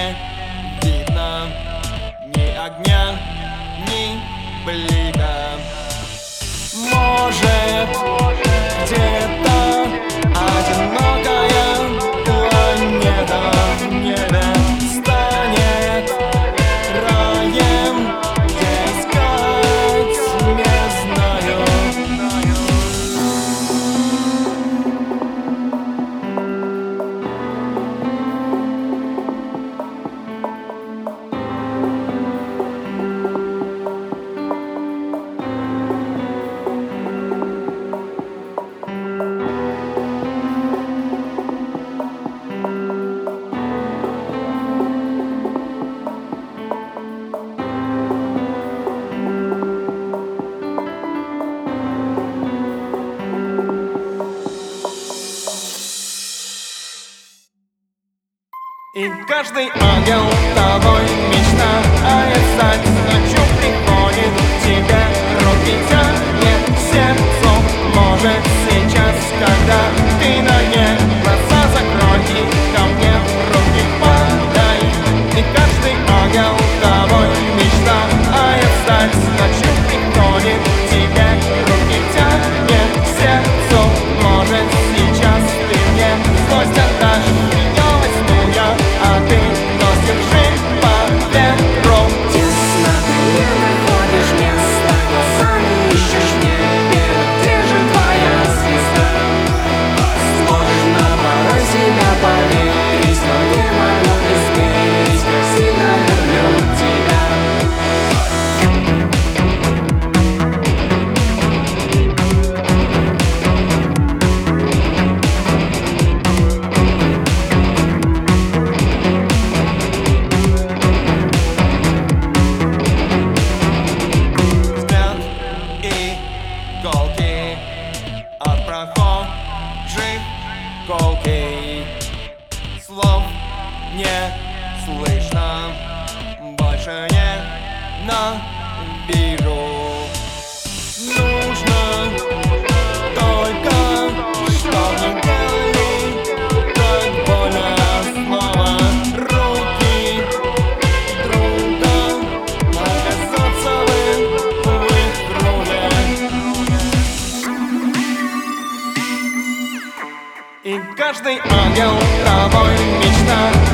не видно ни огня, ни блика. И каждый ангел тобой мечтает, ночью приходит тебя руки. слышно. Больше не наберу. Нужно только, что не делали Так больно снова руки Трудно оказаться в, в их круге И каждый ангел тобой мечтает